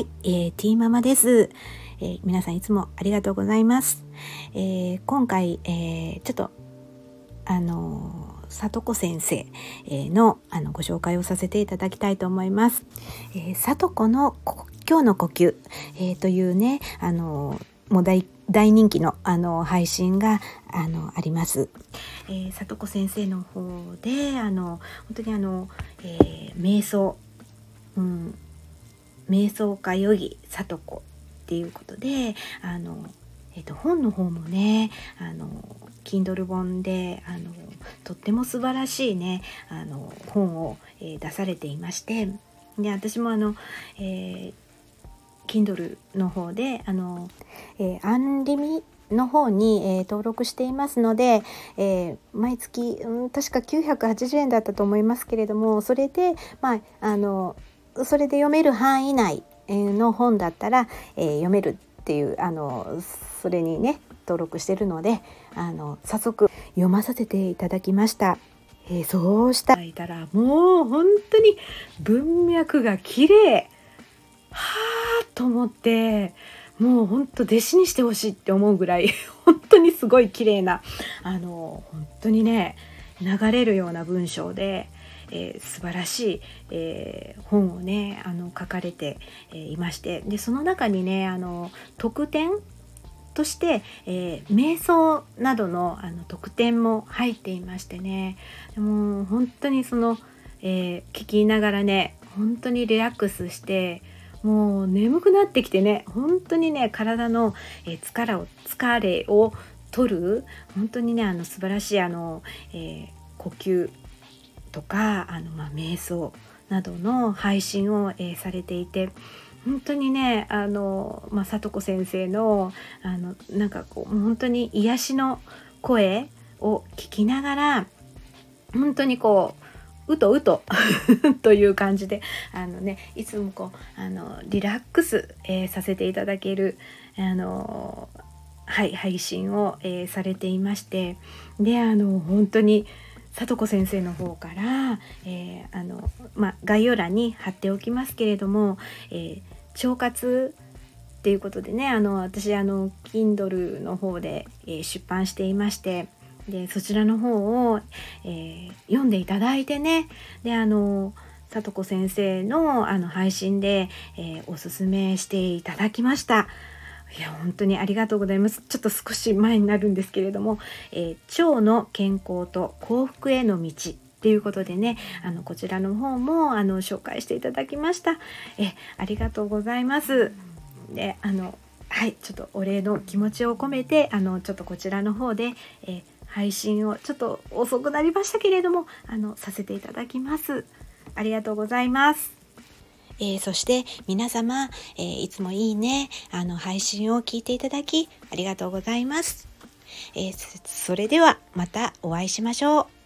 はい、えー、ティーママです、えー、皆さんいつもありがとうございます。えー、今回、えー、ちょっとあの里子先生のあのご紹介をさせていただきたいと思います。えー、里子の今日の呼吸、えー、というねあのもう大大人気のあの配信があのあります。えー、里子先生の方であの本当にあの、えー、瞑想、うん、瞑想家ヨギ里子っていうことであの、えーと、本の方もねあの Kindle 本であのとっても素晴らしいねあの本を、えー、出されていましてで私もあの、えー Kindle の方であの、えー、アンリミの方に、えー、登録していますので、えー、毎月、うん、確か980円だったと思いますけれどもそれで、まあ、あのそれで読める範囲内の本だったら、えー、読めるっていうあのそれにね登録してるのであの早速読まさせていただきました。えー、そうしたらもう本当に文脈が綺麗はあと思ってもうほんと弟子にしてほしいって思うぐらい 本当にすごい綺麗なあの本当にね流れるような文章で、えー、素晴らしい、えー、本をねあの書かれて、えー、いまして。でその中にねあの特典として、えー、瞑想などのあの特典も入っていましてね。もう本当にその、えー、聞きながらね本当にリラックスしてもう眠くなってきてね本当にね体の、えー、疲れを疲れを取る本当にねあの素晴らしいあの、えー、呼吸とかあの、まあ、瞑想などの配信を、えー、されていて本当にねあの、まあ、里子先生のあのなんかこう本当に癒しの声を聞きながら本当にこううとうと という感じであのねいつもこうあのリラックス、えー、させていただけるあのはい配信を、えー、されていましてであの本当に里子先生の方から、えー、あのま、概要欄に貼っておきますけれども、え腸活っていうことでねあの私あの Kindle の方で、え出版していましてでそちらの方を、え、読んでいただいてねであの里子先生のあの配信で、え、おすすめしていただきました。いや本当にありがとうございます。ちょっと少し前になるんですけれども、えー、腸の健康と幸福への道っていうことでね、あのこちらの方もあの紹介していただきました。えありがとうございます。で、あのはいちょっとお礼の気持ちを込めてあのちょっとこちらの方で、え配信をちょっと遅くなりましたけれどもあのさせていただきますありがとうございますえー、そして皆様、えー、いつもいいねあの配信を聞いていただきありがとうございます、えー、それではまたお会いしましょう。